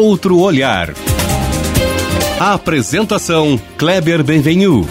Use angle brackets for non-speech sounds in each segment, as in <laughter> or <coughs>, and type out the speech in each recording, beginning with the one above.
outro olhar. A apresentação Kleber Benvenu.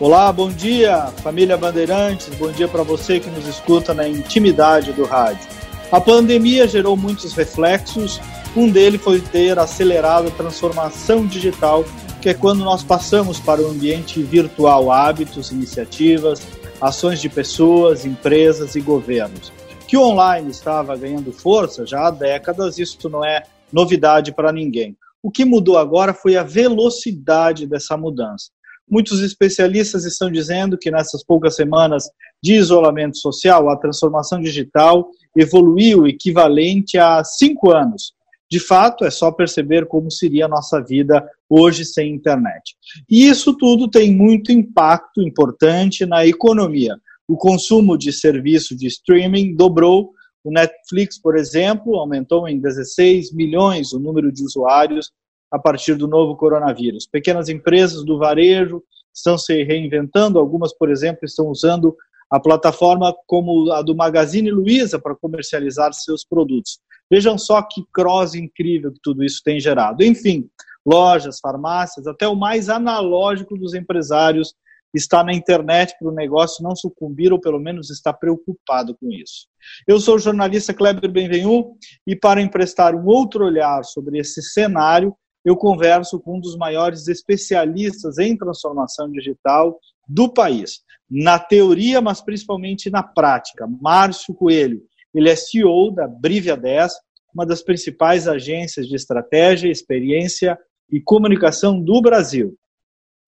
Olá, bom dia, família Bandeirantes, bom dia para você que nos escuta na intimidade do rádio. A pandemia gerou muitos reflexos, um deles foi ter acelerado a transformação digital, que é quando nós passamos para o ambiente virtual hábitos, iniciativas, ações de pessoas, empresas e governos. Que o online estava ganhando força já há décadas, isso não é novidade para ninguém. O que mudou agora foi a velocidade dessa mudança. Muitos especialistas estão dizendo que nessas poucas semanas de isolamento social, a transformação digital evoluiu equivalente a cinco anos. De fato, é só perceber como seria a nossa vida hoje sem internet. E isso tudo tem muito impacto importante na economia. O consumo de serviço de streaming dobrou. O Netflix, por exemplo, aumentou em 16 milhões o número de usuários a partir do novo coronavírus. Pequenas empresas do varejo estão se reinventando, algumas, por exemplo, estão usando a plataforma como a do Magazine Luiza para comercializar seus produtos. Vejam só que cross incrível que tudo isso tem gerado. Enfim, lojas, farmácias, até o mais analógico dos empresários está na internet para o negócio não sucumbir ou pelo menos está preocupado com isso. Eu sou o jornalista Kleber Benvenu e para emprestar um outro olhar sobre esse cenário, eu converso com um dos maiores especialistas em transformação digital do país, na teoria, mas principalmente na prática, Márcio Coelho. Ele é CEO da Brivia 10, uma das principais agências de estratégia, experiência e comunicação do Brasil.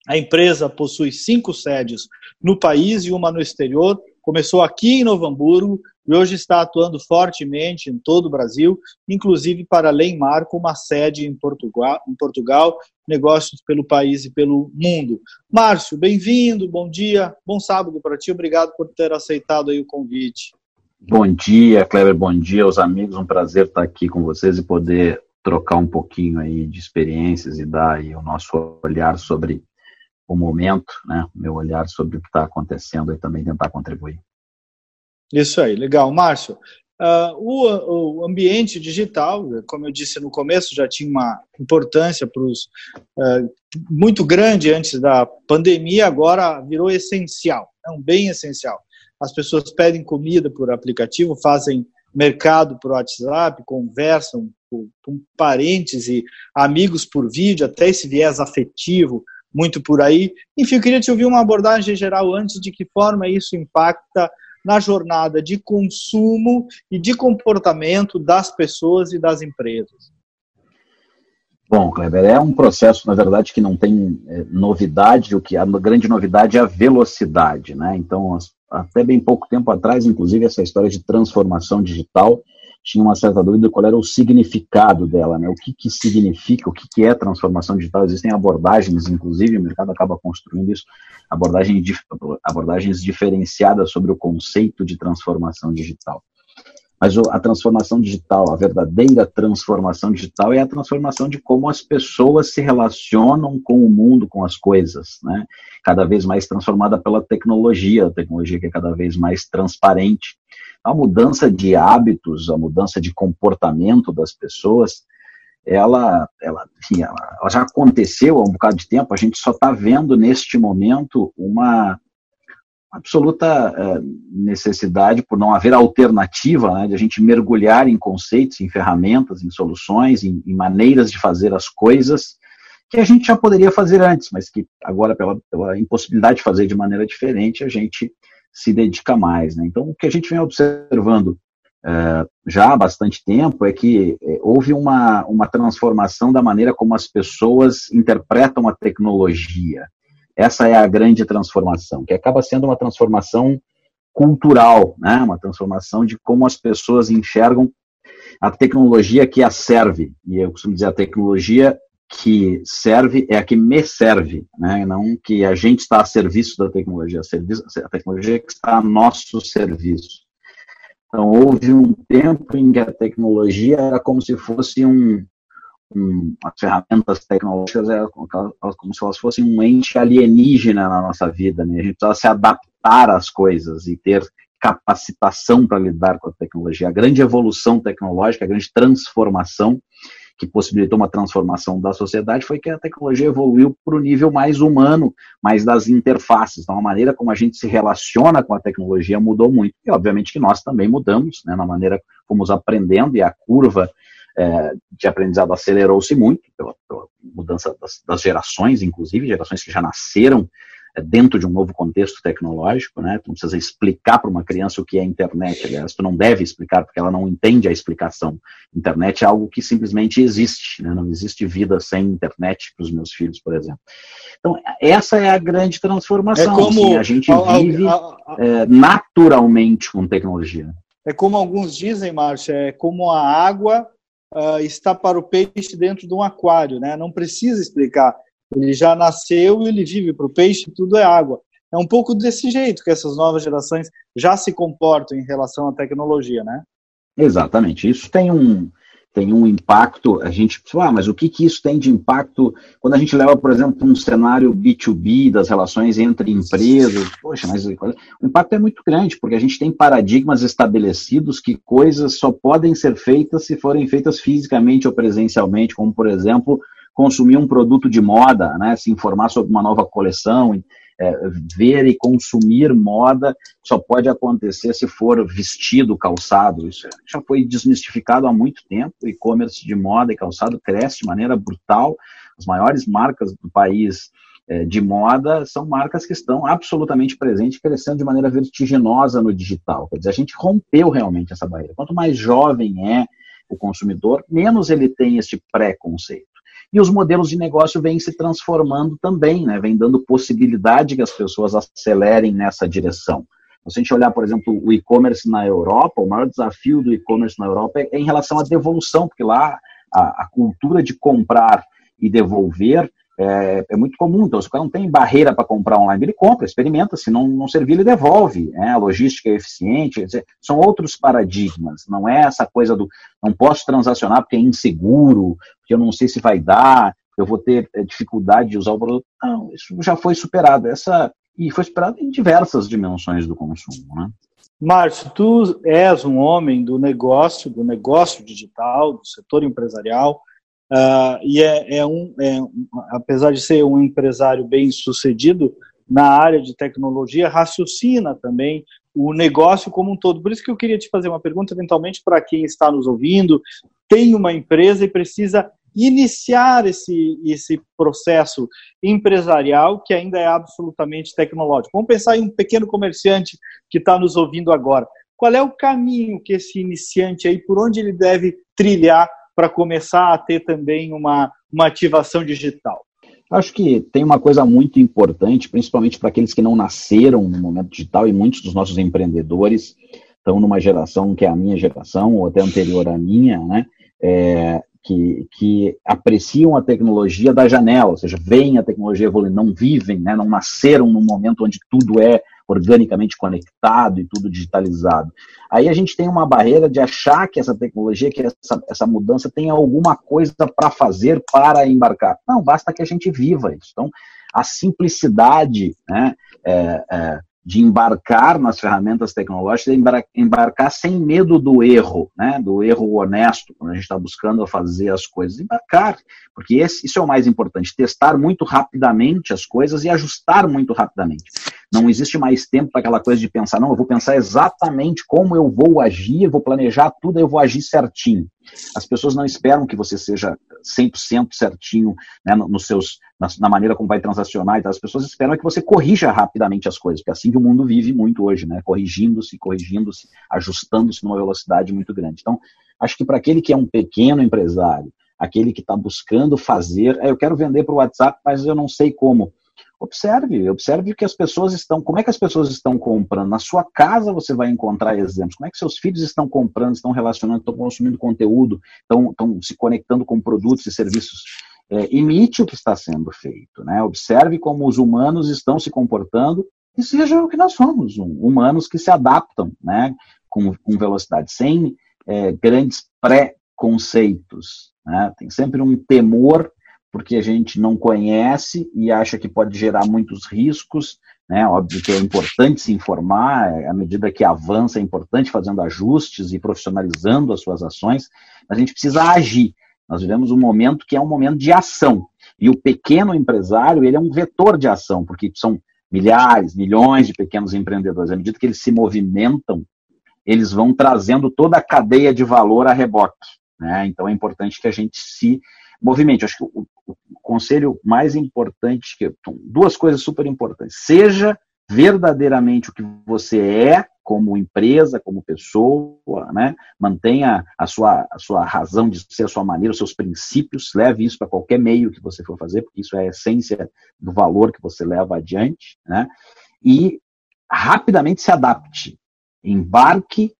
A empresa possui cinco sedes no país e uma no exterior. Começou aqui em Novo Hamburgo, e hoje está atuando fortemente em todo o Brasil, inclusive para além mar, com uma sede em Portugal, em Portugal, negócios pelo país e pelo mundo. Márcio, bem-vindo, bom dia, bom sábado para ti, obrigado por ter aceitado aí o convite. Bom dia, Kleber, bom dia aos amigos, um prazer estar aqui com vocês e poder trocar um pouquinho aí de experiências e dar aí o nosso olhar sobre o momento, né, meu olhar sobre o que está acontecendo e também tentar contribuir. Isso aí, legal. Márcio, uh, o, o, ambiente digital, como eu disse no começo, já tinha uma importância para uh, muito grande antes da pandemia, agora virou essencial, é um bem essencial. As pessoas pedem comida por aplicativo, fazem mercado por WhatsApp, conversam com, com parentes e amigos por vídeo, até esse viés afetivo muito por aí. Enfim, eu queria te ouvir uma abordagem geral antes de que forma isso impacta na jornada de consumo e de comportamento das pessoas e das empresas? Bom, Kleber, é um processo, na verdade, que não tem é, novidade, o que a grande novidade é a velocidade, né? Então, até bem pouco tempo atrás, inclusive, essa história de transformação digital tinha uma certa dúvida qual era o significado dela, né? O que, que significa, o que, que é transformação digital? Existem abordagens, inclusive, o mercado acaba construindo isso, abordagens, abordagens diferenciadas sobre o conceito de transformação digital. Mas a transformação digital, a verdadeira transformação digital é a transformação de como as pessoas se relacionam com o mundo, com as coisas, né? Cada vez mais transformada pela tecnologia, a tecnologia que é cada vez mais transparente a mudança de hábitos, a mudança de comportamento das pessoas, ela, ela, ela, ela já aconteceu há um bocado de tempo, a gente só está vendo neste momento uma absoluta uh, necessidade, por não haver alternativa, né, de a gente mergulhar em conceitos, em ferramentas, em soluções, em, em, maneiras de fazer as coisas que a gente já poderia fazer antes, mas que agora, pela, pela impossibilidade de fazer de maneira diferente, a gente se dedica mais. Né? Então, o que a gente vem observando é, já há bastante tempo é que é, houve uma, uma transformação da maneira como as pessoas interpretam a tecnologia. Essa é a grande transformação, que acaba sendo uma transformação cultural, né? uma transformação de como as pessoas enxergam a tecnologia que a serve. E eu costumo dizer, a tecnologia que serve é a que me serve, né? não que a gente está a serviço da tecnologia, a, serviço, a tecnologia que está a nosso serviço. Então, houve um tempo em que a tecnologia era como se fosse um, as ferramentas tecnológicas eram como se elas fossem um ente alienígena na nossa vida, né? a gente precisava se adaptar às coisas e ter capacitação para lidar com a tecnologia. A grande evolução tecnológica, a grande transformação que possibilitou uma transformação da sociedade foi que a tecnologia evoluiu para o nível mais humano, mais das interfaces. Então, a maneira como a gente se relaciona com a tecnologia mudou muito. E, obviamente, que nós também mudamos, né, na maneira como fomos aprendendo, e a curva é, de aprendizado acelerou-se muito, pela, pela mudança das, das, gerações, inclusive, gerações que já nasceram é, dentro de um novo contexto tecnológico, né? Tu não precisa explicar para uma criança o que é internet, aliás, tu não deve explicar, porque ela não entende a explicação. Internet é algo que simplesmente existe, né? Não existe vida sem internet para os meus filhos, por exemplo. Então, essa é a grande transformação. É como assim, a gente vive é, naturalmente com tecnologia. É como alguns dizem, Márcia, é como a água uh, está para o peixe dentro de um aquário, né? Não precisa explicar. Ele já nasceu e ele vive para o peixe, tudo é água. É um pouco desse jeito que essas novas gerações já se comportam em relação à tecnologia, né? Exatamente. Isso tem um, tem um impacto, a gente, ah, mas o que, que isso tem de impacto quando a gente leva, por exemplo, um cenário B2B das relações entre empresas? Poxa, mas o impacto é muito grande, porque a gente tem paradigmas estabelecidos que coisas só podem ser feitas se forem feitas fisicamente ou presencialmente, como, por exemplo, consumir um produto de moda, né, se informar sobre uma nova coleção, é, ver e consumir moda só pode acontecer se for vestido, calçado. Isso já foi desmistificado há muito tempo. E-commerce de moda e calçado cresce de maneira brutal. As maiores marcas do país é, de moda são marcas que estão absolutamente presentes, crescendo de maneira vertiginosa no digital. Quer dizer, a gente rompeu realmente essa barreira. Quanto mais jovem é o consumidor, menos ele tem este preconceito. E os modelos de negócio vêm se transformando também, né? vem dando possibilidade que as pessoas acelerem nessa direção. Se a gente olhar, por exemplo, o e-commerce na Europa, o maior desafio do e-commerce na Europa é, é em relação à devolução, porque lá a, a cultura de comprar e devolver é, é, muito comum. Então, se o cara não tem barreira para comprar online, ele compra, experimenta. Se não, não servir, ele devolve. Né? A logística é eficiente. Dizer, são outros paradigmas. Não é essa coisa do não posso transacionar porque é inseguro, porque eu não sei se vai dar, eu vou ter é, dificuldade de usar o produto. Não, isso já foi superado. Essa e foi superado em diversas dimensões do consumo. Né? Márcio, tu és um homem do negócio, do negócio digital, do setor empresarial. Uh, e é, é, um, é, apesar de ser um empresário bem sucedido na área de tecnologia, raciocina também o negócio como um todo. Por isso que eu queria te fazer uma pergunta, eventualmente, para quem está nos ouvindo, tem uma empresa e precisa iniciar esse, esse processo empresarial que ainda é absolutamente tecnológico. Vamos pensar em um pequeno comerciante que está nos ouvindo agora. Qual é o caminho que esse iniciante aí, por onde ele deve trilhar para começar a ter também uma, uma ativação digital? Acho que tem uma coisa muito importante, principalmente para aqueles que não nasceram no momento digital, e muitos dos nossos empreendedores estão numa geração que é a minha geração, ou até anterior à minha, né? É, que, que, apreciam a tecnologia da janela, ou seja, veem a tecnologia evoluir, não vivem, né, não nasceram num momento onde tudo é organicamente conectado e tudo digitalizado. Aí a gente tem uma barreira de achar que essa tecnologia, que essa, essa mudança tem alguma coisa para fazer para embarcar. Não, basta que a gente viva isso. Então, a simplicidade né, é, é, de embarcar nas ferramentas tecnológicas, embarcar sem medo do erro, né, do erro honesto, quando a gente está buscando fazer as coisas, embarcar, porque esse, isso é o mais importante, testar muito rapidamente as coisas e ajustar muito rapidamente. Não existe mais tempo para aquela coisa de pensar, não, eu vou pensar exatamente como eu vou agir, vou planejar tudo, eu vou agir certinho. As pessoas não esperam que você seja 100% certinho né, nos seus, na, na, maneira como vai transacionar. As pessoas esperam que você corrija rapidamente as coisas, porque é assim que o mundo vive muito hoje, né, corrigindo-se, corrigindo-se, ajustando-se numa velocidade muito grande. Então, acho que para aquele que é um pequeno empresário, aquele que está buscando fazer, é, eu quero vender para o WhatsApp, mas eu não sei como. Observe, observe que as pessoas estão, como é que as pessoas estão comprando. Na sua casa você vai encontrar exemplos. Como é que seus filhos estão comprando, estão relacionando, estão consumindo conteúdo, estão, estão se conectando com produtos e serviços. É, imite o que está sendo feito, né? Observe como os humanos estão se comportando e seja o que nós somos, humanos que se adaptam, né? Com, com velocidade, sem é, grandes pré-conceitos. Né? Tem sempre um temor porque a gente não conhece e acha que pode gerar muitos riscos né? Óbvio que é importante se informar, à medida que avança, é importante fazendo ajustes e profissionalizando as suas ações, mas a gente precisa agir. Nós vivemos um momento que é um momento de ação. E o pequeno empresário, ele é um vetor de ação, porque são milhares, milhões de pequenos empreendedores. À medida que eles se movimentam, eles vão trazendo toda a cadeia de valor a reboque. Né? Então é importante que a gente se movimente. Acho que o, o, o conselho mais importante, que duas coisas super importantes. Seja verdadeiramente o que você é como empresa, como pessoa, né? Mantenha a sua, a sua razão de ser, a sua maneira, os seus princípios, leve isso para qualquer meio que você for fazer, porque isso é a essência do valor que você leva adiante, né? E rapidamente se adapte, embarque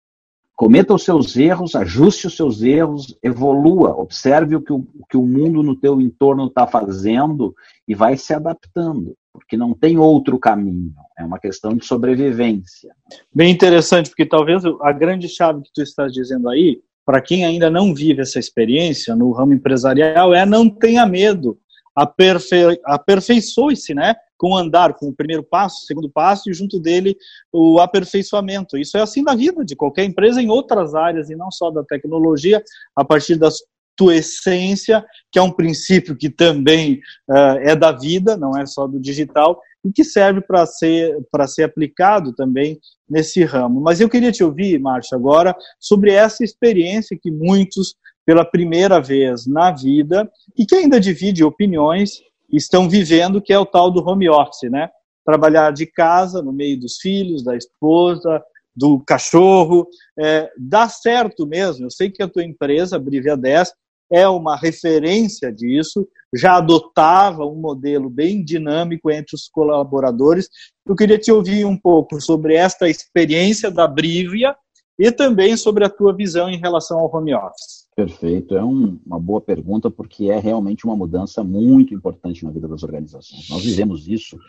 cometa os seus erros, ajuste os seus erros, evolua, observe o que o, o que o mundo no teu entorno está fazendo e vai se adaptando, porque não tem outro caminho, é uma questão de sobrevivência. Bem interessante, porque talvez a grande chave que tu estás dizendo aí, para quem ainda não vive essa experiência no ramo empresarial, é não tenha medo, aperfei aperfeiçoe-se, né? Com o andar, com o primeiro passo, o segundo passo e junto dele o aperfeiçoamento. Isso é assim na vida de qualquer empresa em outras áreas e não só da tecnologia, a partir da tua essência, que é um princípio que também uh, é da vida, não é só do digital, e que serve para ser, ser aplicado também nesse ramo. Mas eu queria te ouvir, Márcia, agora sobre essa experiência que muitos, pela primeira vez na vida, e que ainda divide opiniões, estão vivendo, que é o tal do home office, né? Trabalhar de casa, no meio dos filhos, da esposa, do cachorro, é, dá certo mesmo. Eu sei que a tua empresa, a Brivia 10, é uma referência disso, já adotava um modelo bem dinâmico entre os colaboradores. Eu queria te ouvir um pouco sobre esta experiência da Brivia e também sobre a tua visão em relação ao home office. Perfeito, é um, uma boa pergunta porque é realmente uma mudança muito importante na vida das organizações. Nós vivemos isso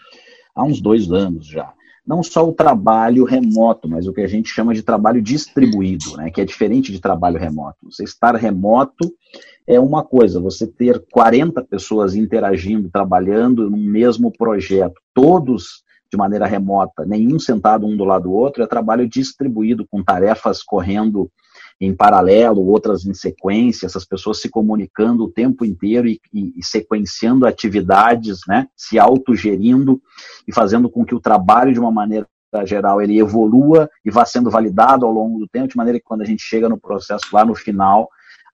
há uns dois anos já. Não só o trabalho remoto, mas o que a gente chama de trabalho distribuído, né, que é diferente de trabalho remoto. Você estar remoto é uma coisa, você ter 40 pessoas interagindo, trabalhando no mesmo projeto, todos de maneira remota, nenhum sentado um do lado do outro, é trabalho distribuído, com tarefas correndo em paralelo, outras em sequência, essas pessoas se comunicando o tempo inteiro e, e, e sequenciando atividades, né, se autogerindo e fazendo com que o trabalho, de uma maneira geral, ele evolua e vá sendo validado ao longo do tempo, de maneira que quando a gente chega no processo lá no final,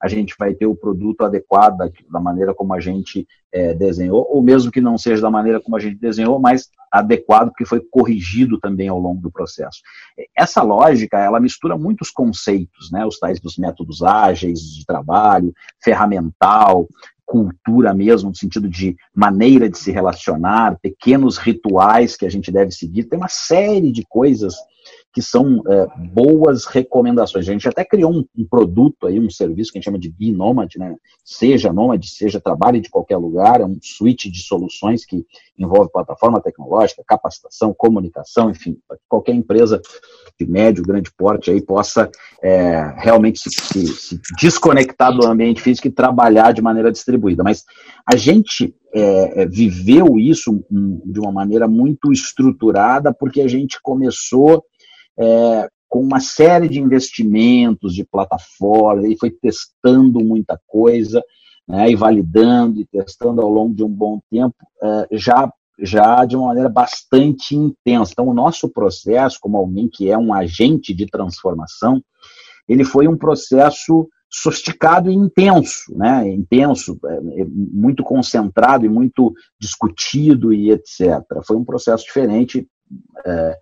a gente vai ter o produto adequado da maneira como a gente é, desenhou, ou mesmo que não seja da maneira como a gente desenhou, mas adequado porque foi corrigido também ao longo do processo. Essa lógica, ela mistura muitos conceitos, né, os tais dos métodos ágeis de trabalho, ferramental, cultura mesmo, no sentido de maneira de se relacionar, pequenos rituais que a gente deve seguir, tem uma série de coisas que são é, boas recomendações. A gente até criou um, um, produto aí, um serviço que a gente chama de Be Nomad, né? Seja nômade, seja trabalhe de qualquer lugar, é um suite de soluções que envolve plataforma tecnológica, capacitação, comunicação, enfim, para que qualquer empresa de médio, grande porte aí possa é, realmente se, se, se, desconectar do ambiente físico e trabalhar de maneira distribuída. Mas a gente é, é viveu isso de uma maneira muito estruturada porque a gente começou é, com uma série de investimentos de plataforma, e foi testando muita coisa, né, e validando e testando ao longo de um bom tempo, é, já, já de uma maneira bastante intensa. Então, o nosso processo, como alguém que é um agente de transformação, ele foi um processo sofisticado e intenso, né? Intenso, é, é, muito concentrado e muito discutido e etc. Foi um processo diferente é,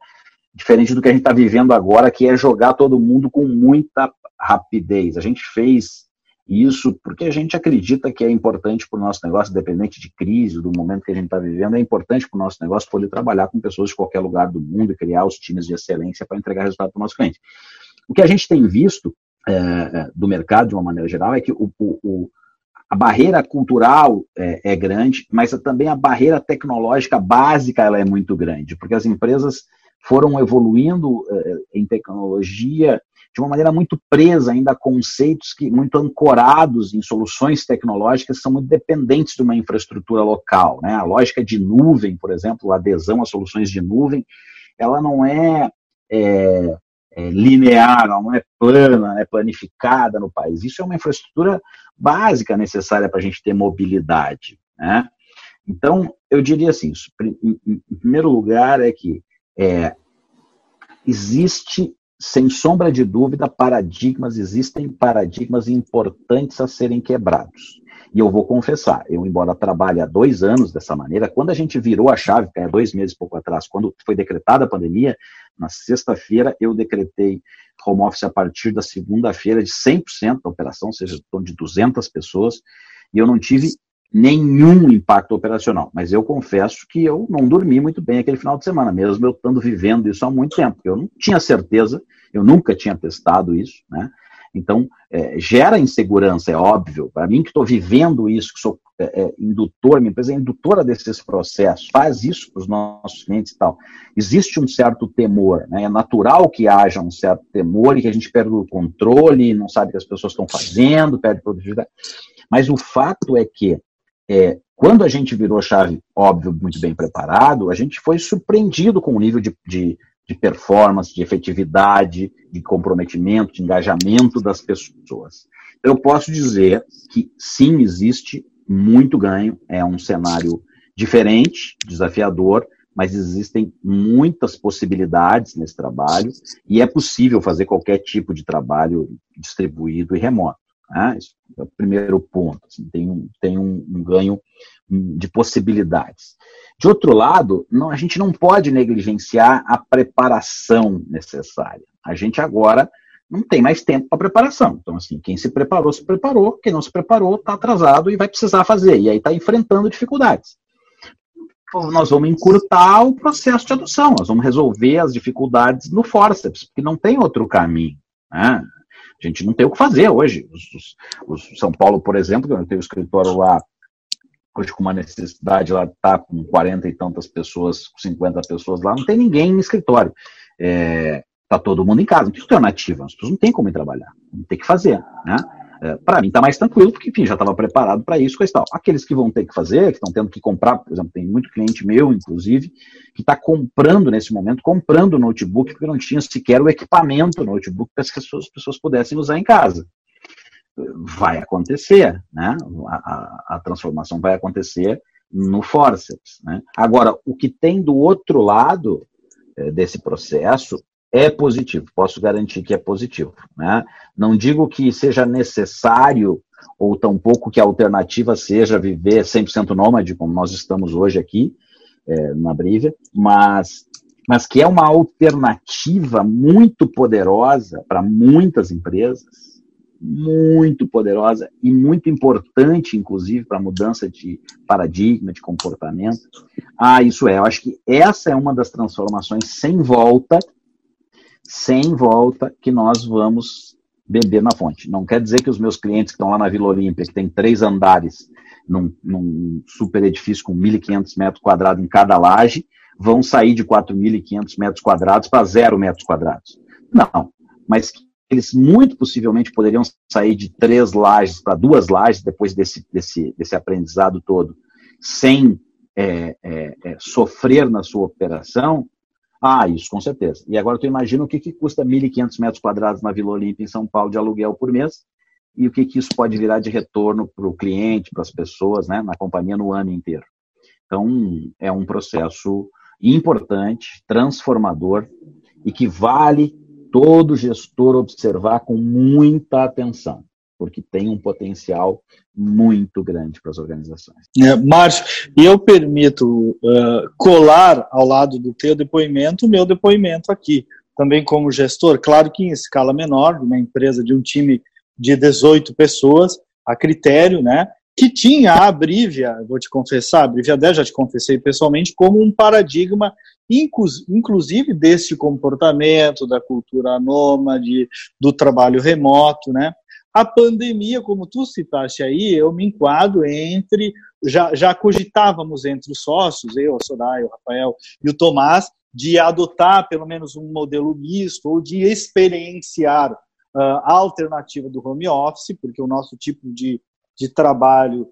diferente do que a gente está vivendo agora, que é jogar todo mundo com muita rapidez. A gente fez isso porque a gente acredita que é importante para o nosso negócio, independente de crise, do momento que a gente está vivendo, é importante para o nosso negócio poder trabalhar com pessoas de qualquer lugar do mundo e criar os times de excelência para entregar resultado para o nosso cliente. O que a gente tem visto é, do mercado, de uma maneira geral, é que o, o a barreira cultural é, é, grande, mas também a barreira tecnológica básica ela é muito grande, porque as empresas foram evoluindo eh, em tecnologia de uma maneira muito presa ainda a conceitos que muito ancorados em soluções tecnológicas são muito dependentes de uma infraestrutura local. Né? A lógica de nuvem, por exemplo, a adesão a soluções de nuvem, ela não é, é, é linear, ela não é plana, é planificada no país. Isso é uma infraestrutura básica necessária para a gente ter mobilidade. Né? Então, eu diria assim, em, primeiro lugar é que é, existe sem sombra de dúvida, paradigmas, existem paradigmas importantes a serem quebrados. E eu vou confessar, eu, embora trabalhe há dois anos dessa maneira, quando a gente virou a chave, que é dois meses pouco atrás, quando foi decretada a pandemia, na sexta-feira eu decretei home office a partir da segunda-feira de 100% da operação, ou seja, de 200 pessoas, e eu não tive nenhum impacto operacional. Mas eu confesso que eu não dormi muito bem aquele final de semana, mesmo eu estando vivendo isso há muito tempo. Eu não tinha certeza, eu nunca tinha testado isso, né? Então, é, gera insegurança, é óbvio. Para mim, que estou vivendo isso, que sou é, é, indutor, minha empresa é indutora desses processos, faz isso para os nossos clientes e tal. Existe um certo temor, né? é natural que haja um certo temor e que a gente perde o controle, não sabe o que as pessoas estão fazendo, perde produtividade. Mas o fato é que é, quando a gente virou chave, óbvio, muito bem preparado, a gente foi surpreendido com o nível de, de, de performance, de efetividade, de comprometimento, de engajamento das pessoas. Eu posso dizer que sim, existe muito ganho, é um cenário diferente, desafiador, mas existem muitas possibilidades nesse trabalho e é possível fazer qualquer tipo de trabalho distribuído e remoto. Né? É o primeiro ponto. Assim, tem um, tem um, um ganho de possibilidades. De outro lado, não, a gente não pode negligenciar a preparação necessária. A gente agora não tem mais tempo para preparação. Então, assim, quem se preparou, se preparou, quem não se preparou, está atrasado e vai precisar fazer. E aí está enfrentando dificuldades. Nós vamos encurtar o processo de adoção, nós vamos resolver as dificuldades no forceps, porque não tem outro caminho. Né? Gente não tem o que fazer hoje. Os, os, os São Paulo, por exemplo, eu tenho o escritório lá, hoje com uma necessidade lá, tá com 40 e tantas pessoas, com 50 pessoas lá, não tem ninguém no escritório. É, tá todo mundo em casa, não tem alternativa, as pessoas não têm como ir trabalhar, não tem que fazer, né? É, para mim está mais tranquilo, porque enfim, já estava preparado para isso e tal. Aqueles que vão ter que fazer, que estão tendo que comprar, por exemplo, tem muito cliente meu, inclusive, que está comprando nesse momento, comprando notebook, porque não tinha sequer o equipamento notebook para que as pessoas, as pessoas pudessem usar em casa. Vai acontecer, né? A, a, a transformação vai acontecer no forceps. Né? Agora, o que tem do outro lado é, desse processo é positivo, posso garantir que é positivo. Né? Não digo que seja necessário, ou tampouco que a alternativa seja viver 100% nômade, como nós estamos hoje aqui é, na Brívia, mas, mas que é uma alternativa muito poderosa para muitas empresas, muito poderosa e muito importante, inclusive, para a mudança de paradigma, de comportamento. Ah, isso é, eu acho que essa é uma das transformações sem volta sem volta que nós vamos beber na fonte. Não quer dizer que os meus clientes que estão lá na Vila Olímpia, que tem três andares, num, num super edifício com 1.500 metros quadrados em cada laje, vão sair de 4.500 metros quadrados para zero metros quadrados. Não, mas eles muito possivelmente poderiam sair de três lajes para duas lajes depois desse, desse, desse aprendizado todo, sem é, é, é, sofrer na sua operação, ah, isso com certeza. E agora tu imagina o que, que custa 1.500 metros quadrados na Vila Olímpia em São Paulo de aluguel por mês e o que, que isso pode virar de retorno para o cliente, para as pessoas, né, na companhia no ano inteiro. Então, é um processo importante, transformador e que vale todo gestor observar com muita atenção porque tem um potencial muito grande para as organizações. É, Márcio, eu permito uh, colar ao lado do teu depoimento o meu depoimento aqui, também como gestor, claro que em escala menor, uma empresa de um time de 18 pessoas, a critério, né, que tinha a Brivia, vou te confessar, a Brivia 10 já te confessei pessoalmente, como um paradigma, inclusive desse comportamento, da cultura nômade, do trabalho remoto, né? A pandemia, como tu citaste aí, eu me enquadro entre. Já, já cogitávamos entre os sócios, eu, a Soraya, o Rafael e o Tomás, de adotar pelo menos um modelo misto ou de experienciar uh, alternativa do home office, porque o nosso tipo de, de trabalho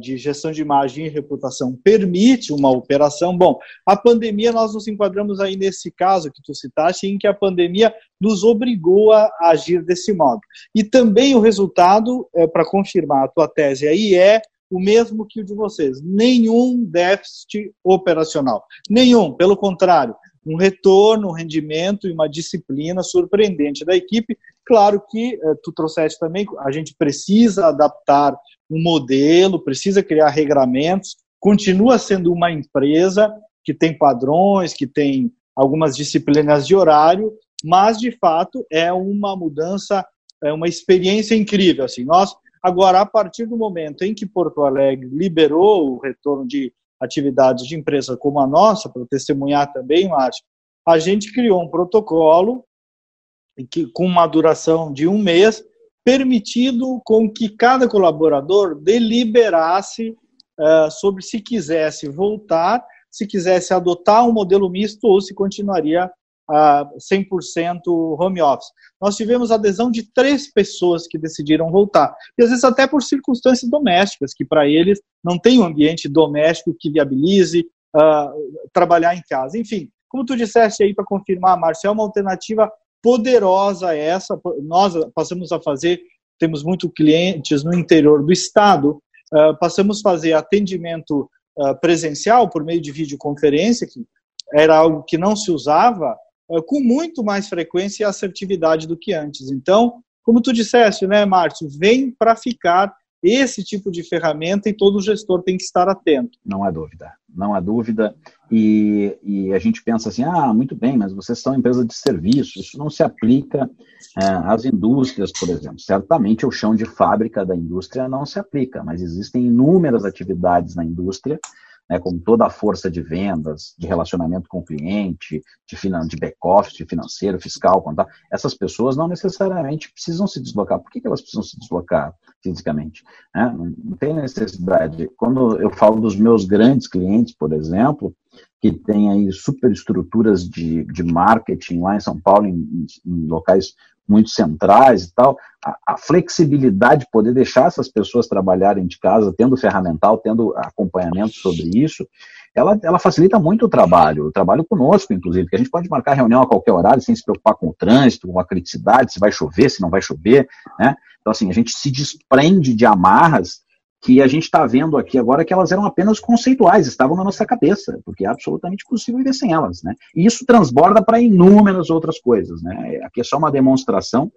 de gestão de imagem e reputação permite uma operação. Bom, a pandemia, nós nos enquadramos aí nesse caso que tu citaste, em que a pandemia nos obrigou a agir desse modo. E também o resultado, é, para confirmar a tua tese aí, é o mesmo que o de vocês. Nenhum déficit operacional. Nenhum, pelo contrário, um retorno, um rendimento e uma disciplina surpreendente da equipe. Claro que eh, tu trouxeste também, a gente precisa adaptar um modelo, precisa criar regramentos, continua sendo uma empresa que tem padrões, que tem algumas disciplinas de horário, mas de fato é uma mudança, é uma experiência incrível. Assim, nós agora a partir do momento em que Porto Alegre liberou o retorno de atividades de empresa como a nossa, para testemunhar também, Márcio, a gente criou um protocolo que, com uma duração de um mês, permitido com que cada colaborador deliberasse uh, sobre se quisesse voltar, se quisesse adotar um modelo misto ou se continuaria uh, 100% home office. Nós tivemos adesão de três pessoas que decidiram voltar. E às vezes até por circunstâncias domésticas, que para eles não tem um ambiente doméstico que viabilize uh, trabalhar em casa. Enfim, como tu disseste aí para confirmar, Márcio, é uma alternativa poderosa essa. Nós passamos a fazer, temos muitos clientes no interior do estado, uh, passamos a fazer atendimento uh, presencial por meio de videoconferência, que era algo que não se usava, uh, com muito mais frequência e assertividade do que antes. Então, como tu disseste, né, Márcio, vem para ficar esse tipo de ferramenta e todo gestor tem que estar atento. Não há dúvida, não há dúvida. E, e a gente pensa assim, ah, muito bem, mas vocês são empresa de serviço, isso não se aplica é, às indústrias, por exemplo. Certamente o chão de fábrica da indústria não se aplica, mas existem inúmeras atividades na indústria né, toda a força de vendas, de relacionamento com o cliente, de, de back-office, de financeiro, fiscal, contábil, essas pessoas não necessariamente precisam se deslocar. Por que, que elas precisam se deslocar fisicamente? Né? Não tem necessidade. Quando eu falo dos meus grandes clientes, por exemplo, que têm aí superestruturas de, de marketing lá em São Paulo, em, em locais muito centrais e tal, a, a, flexibilidade de poder deixar essas pessoas trabalharem de casa, tendo ferramental, tendo acompanhamento sobre isso, ela, ela facilita muito o trabalho, o trabalho conosco, inclusive, porque a gente pode marcar reunião a qualquer horário sem se preocupar com o trânsito, com a criticidade, se vai chover, se não vai chover, né? Então, assim, a gente se desprende de amarras que a gente está vendo aqui agora que elas eram apenas conceituais, estavam na nossa cabeça, porque é absolutamente possível viver sem elas, né? E isso transborda para inúmeras outras coisas, né? Aqui é só uma demonstração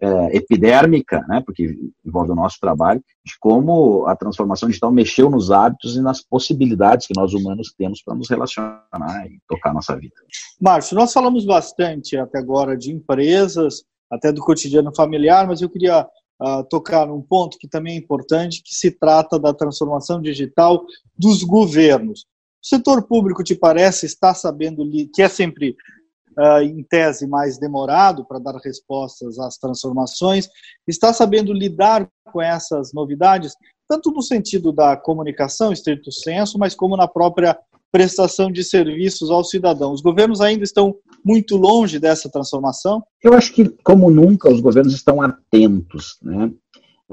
é, epidérmica, né? Porque envolve o nosso trabalho, de como a transformação digital mexeu nos hábitos e nas possibilidades que nós humanos temos para nos relacionar e tocar a nossa vida. Márcio, nós falamos bastante até agora de empresas, até do cotidiano familiar, mas eu queria tocar num ponto que também é importante, que se trata da transformação digital dos governos. O setor público, te parece, está sabendo, que é sempre, uh, em tese, mais demorado para dar respostas às transformações, está sabendo lidar com essas novidades, tanto no sentido da comunicação, estrito senso, mas como na própria prestação de serviços ao cidadão. Os governos ainda estão muito longe dessa transformação? Eu acho que, como nunca, os governos estão atentos, né?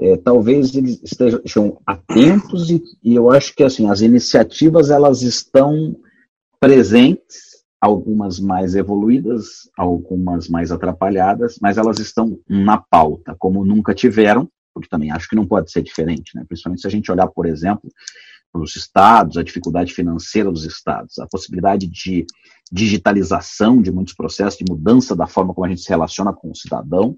É, talvez eles estejam atentos e, e, eu acho que assim as iniciativas elas estão presentes, algumas mais evoluídas, algumas mais atrapalhadas, mas elas estão na pauta, como nunca tiveram, porque também acho que não pode ser diferente, né? Principalmente se a gente olhar, por exemplo, os estados, a dificuldade financeira dos estados, a possibilidade de digitalização de muitos processos, de mudança da forma como a gente se relaciona com o cidadão,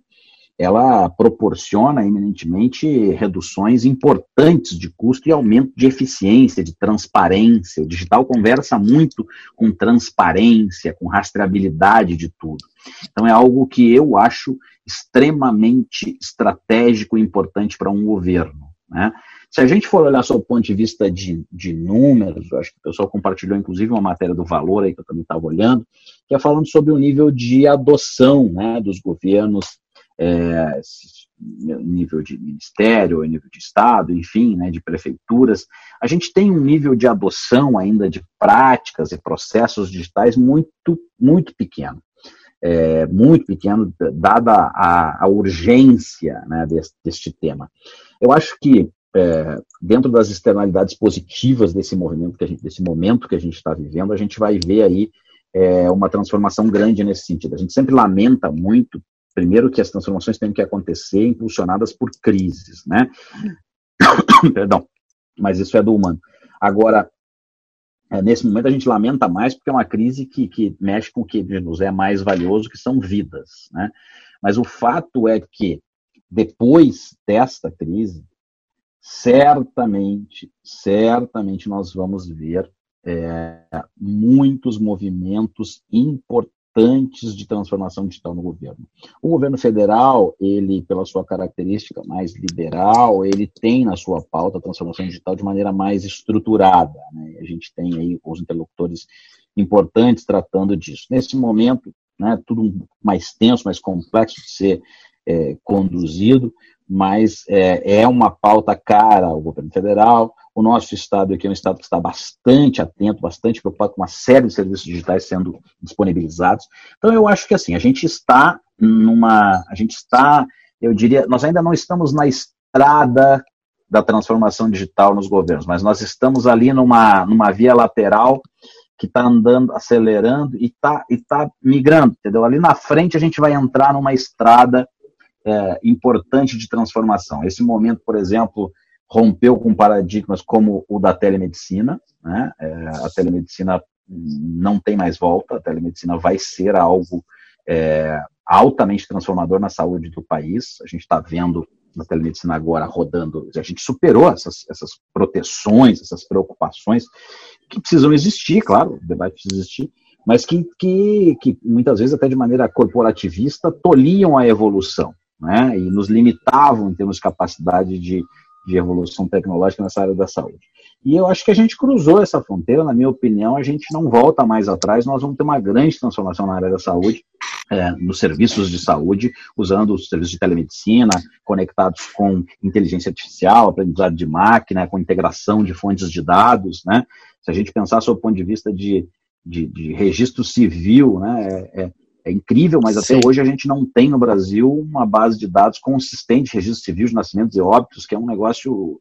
ela proporciona eminentemente reduções importantes de custo e aumento de eficiência, de transparência. O digital conversa muito com transparência, com rastreabilidade de tudo. Então é algo que eu acho extremamente estratégico e importante para um governo. Né? Se a gente for olhar sob o ponto de vista de, de números, acho que o pessoal compartilhou inclusive uma matéria do valor aí que eu também estava olhando, que é falando sobre o nível de adoção né, dos governos, é, nível de ministério, nível de estado, enfim, né, de prefeituras. A gente tem um nível de adoção ainda de práticas e processos digitais muito, muito pequeno. É, muito pequeno, dada a, a urgência né, deste, deste, tema. Eu acho que é, dentro das externalidades positivas desse movimento, que gente, desse momento que a gente está vivendo, a gente vai ver aí é, uma transformação grande nesse sentido. A gente sempre lamenta muito, primeiro, que as transformações têm que acontecer impulsionadas por crises, né? <coughs> Perdão, mas isso é do humano. Agora, é, nesse momento a gente lamenta mais porque é uma crise que, que mexe com o que nos é mais valioso, que são vidas, né? Mas o fato é que depois desta crise, certamente, certamente nós vamos ver é, muitos movimentos importantes de transformação digital no governo. O governo federal, ele, pela sua característica mais liberal, ele tem na sua pauta a transformação digital de maneira mais estruturada. Né? A gente tem aí os interlocutores importantes tratando disso. Nesse momento, né, tudo mais tenso, mais complexo de ser é, conduzido, mas é, é, uma pauta cara ao governo federal. O nosso estado aqui é um estado que está bastante atento, bastante preocupado com uma série de serviços digitais sendo disponibilizados. Então eu acho que assim a gente está numa, a gente está, eu diria, nós ainda não estamos na estrada da transformação digital nos governos, mas nós estamos ali numa, numa via lateral que está andando, acelerando e está e tá migrando, entendeu? Ali na frente a gente vai entrar numa estrada é, importante de transformação. Esse momento, por exemplo, rompeu com paradigmas como o da telemedicina. Né? É, a telemedicina não tem mais volta, a telemedicina vai ser algo é, altamente transformador na saúde do país. A gente está vendo na telemedicina agora rodando, a gente superou essas, essas proteções, essas preocupações que precisam existir, claro, o debate precisa existir, mas que, que, que muitas vezes até de maneira corporativista tolhiam a evolução né, e nos limitavam em termos de capacidade de, de evolução tecnológica nessa área da saúde. E eu acho que a gente cruzou essa fronteira, na minha opinião, a gente não volta mais atrás, nós vamos ter uma grande transformação na área da saúde, é, nos serviços de saúde, usando os serviços de telemedicina, conectados com inteligência artificial, aprendizado de máquina, com integração de fontes de dados, né? Se a gente pensar sob o ponto de vista de, de, de registro civil, né, é, é é incrível, mas até Sim. hoje a gente não tem no Brasil uma base de dados consistente de registro civil de nascimentos e óbitos, que é um negócio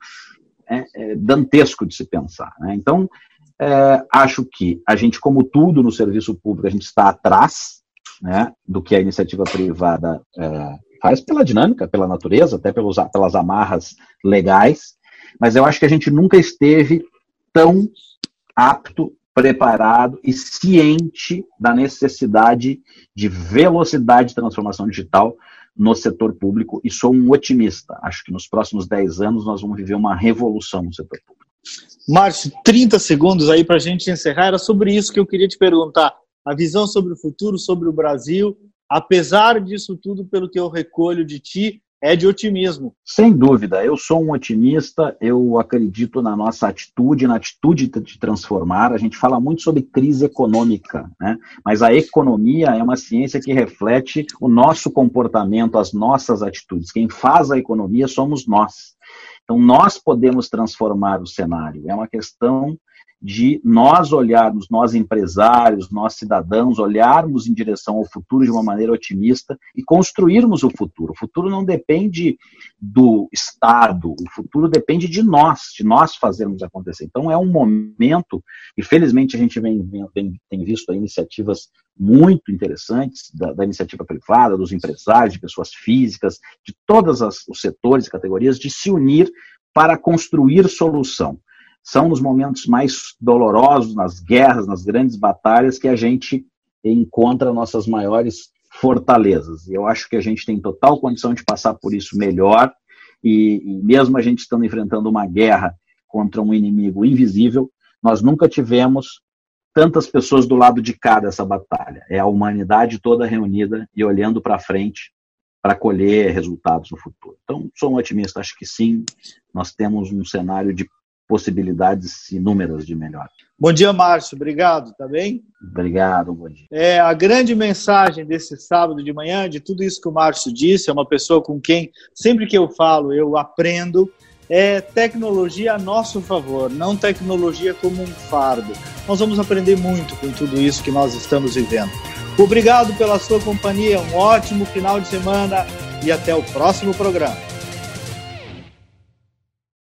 é, é, dantesco de se pensar. Né? Então, é, acho que a gente, como tudo no serviço público, a gente está atrás né, do que a iniciativa privada é, faz pela dinâmica, pela natureza, até pelos, pelas amarras legais, mas eu acho que a gente nunca esteve tão apto preparado e ciente da necessidade de velocidade de transformação digital no setor público e sou um otimista. Acho que nos próximos 10 anos nós vamos viver uma revolução no setor público. Márcio, 30 segundos aí para a gente encerrar. Era sobre isso que eu queria te perguntar. A visão sobre o futuro, sobre o Brasil. Apesar disso tudo, pelo que eu recolho de ti, é de otimismo. Sem dúvida, eu sou um otimista, eu acredito na nossa atitude, na atitude de transformar. A gente fala muito sobre crise econômica, né? mas a economia é uma ciência que reflete o nosso comportamento, as nossas atitudes. Quem faz a economia somos nós. Então, nós podemos transformar o cenário. É uma questão de nós olharmos, nós empresários, nós cidadãos, olharmos em direção ao futuro de uma maneira otimista e construirmos o futuro. O futuro não depende do Estado, o futuro depende de nós, de nós fazermos acontecer. Então é um momento, e felizmente a gente vem, vem tem visto iniciativas muito interessantes da, da, iniciativa privada, dos empresários, de pessoas físicas, de todos os setores e categorias, de se unir para construir solução são nos momentos mais dolorosos, nas guerras, nas grandes batalhas, que a gente encontra nossas maiores fortalezas. Eu acho que a gente tem total condição de passar por isso melhor, e, e mesmo a gente estando enfrentando uma guerra contra um inimigo invisível, nós nunca tivemos tantas pessoas do lado de cá dessa batalha. É a humanidade toda reunida e olhando para frente para colher resultados no futuro. Então, sou um otimista, acho que sim, nós temos um cenário de possibilidades inúmeras de melhor. Bom dia, Márcio. Obrigado, tá bem? Obrigado, bom dia. É, a grande mensagem desse sábado de manhã, de tudo isso que o Márcio disse, é uma pessoa com quem, sempre que eu falo, eu aprendo, é tecnologia a nosso favor, não tecnologia como um fardo. Nós vamos aprender muito com tudo isso que nós estamos vivendo. Obrigado pela sua companhia, um ótimo final de semana e até o próximo programa.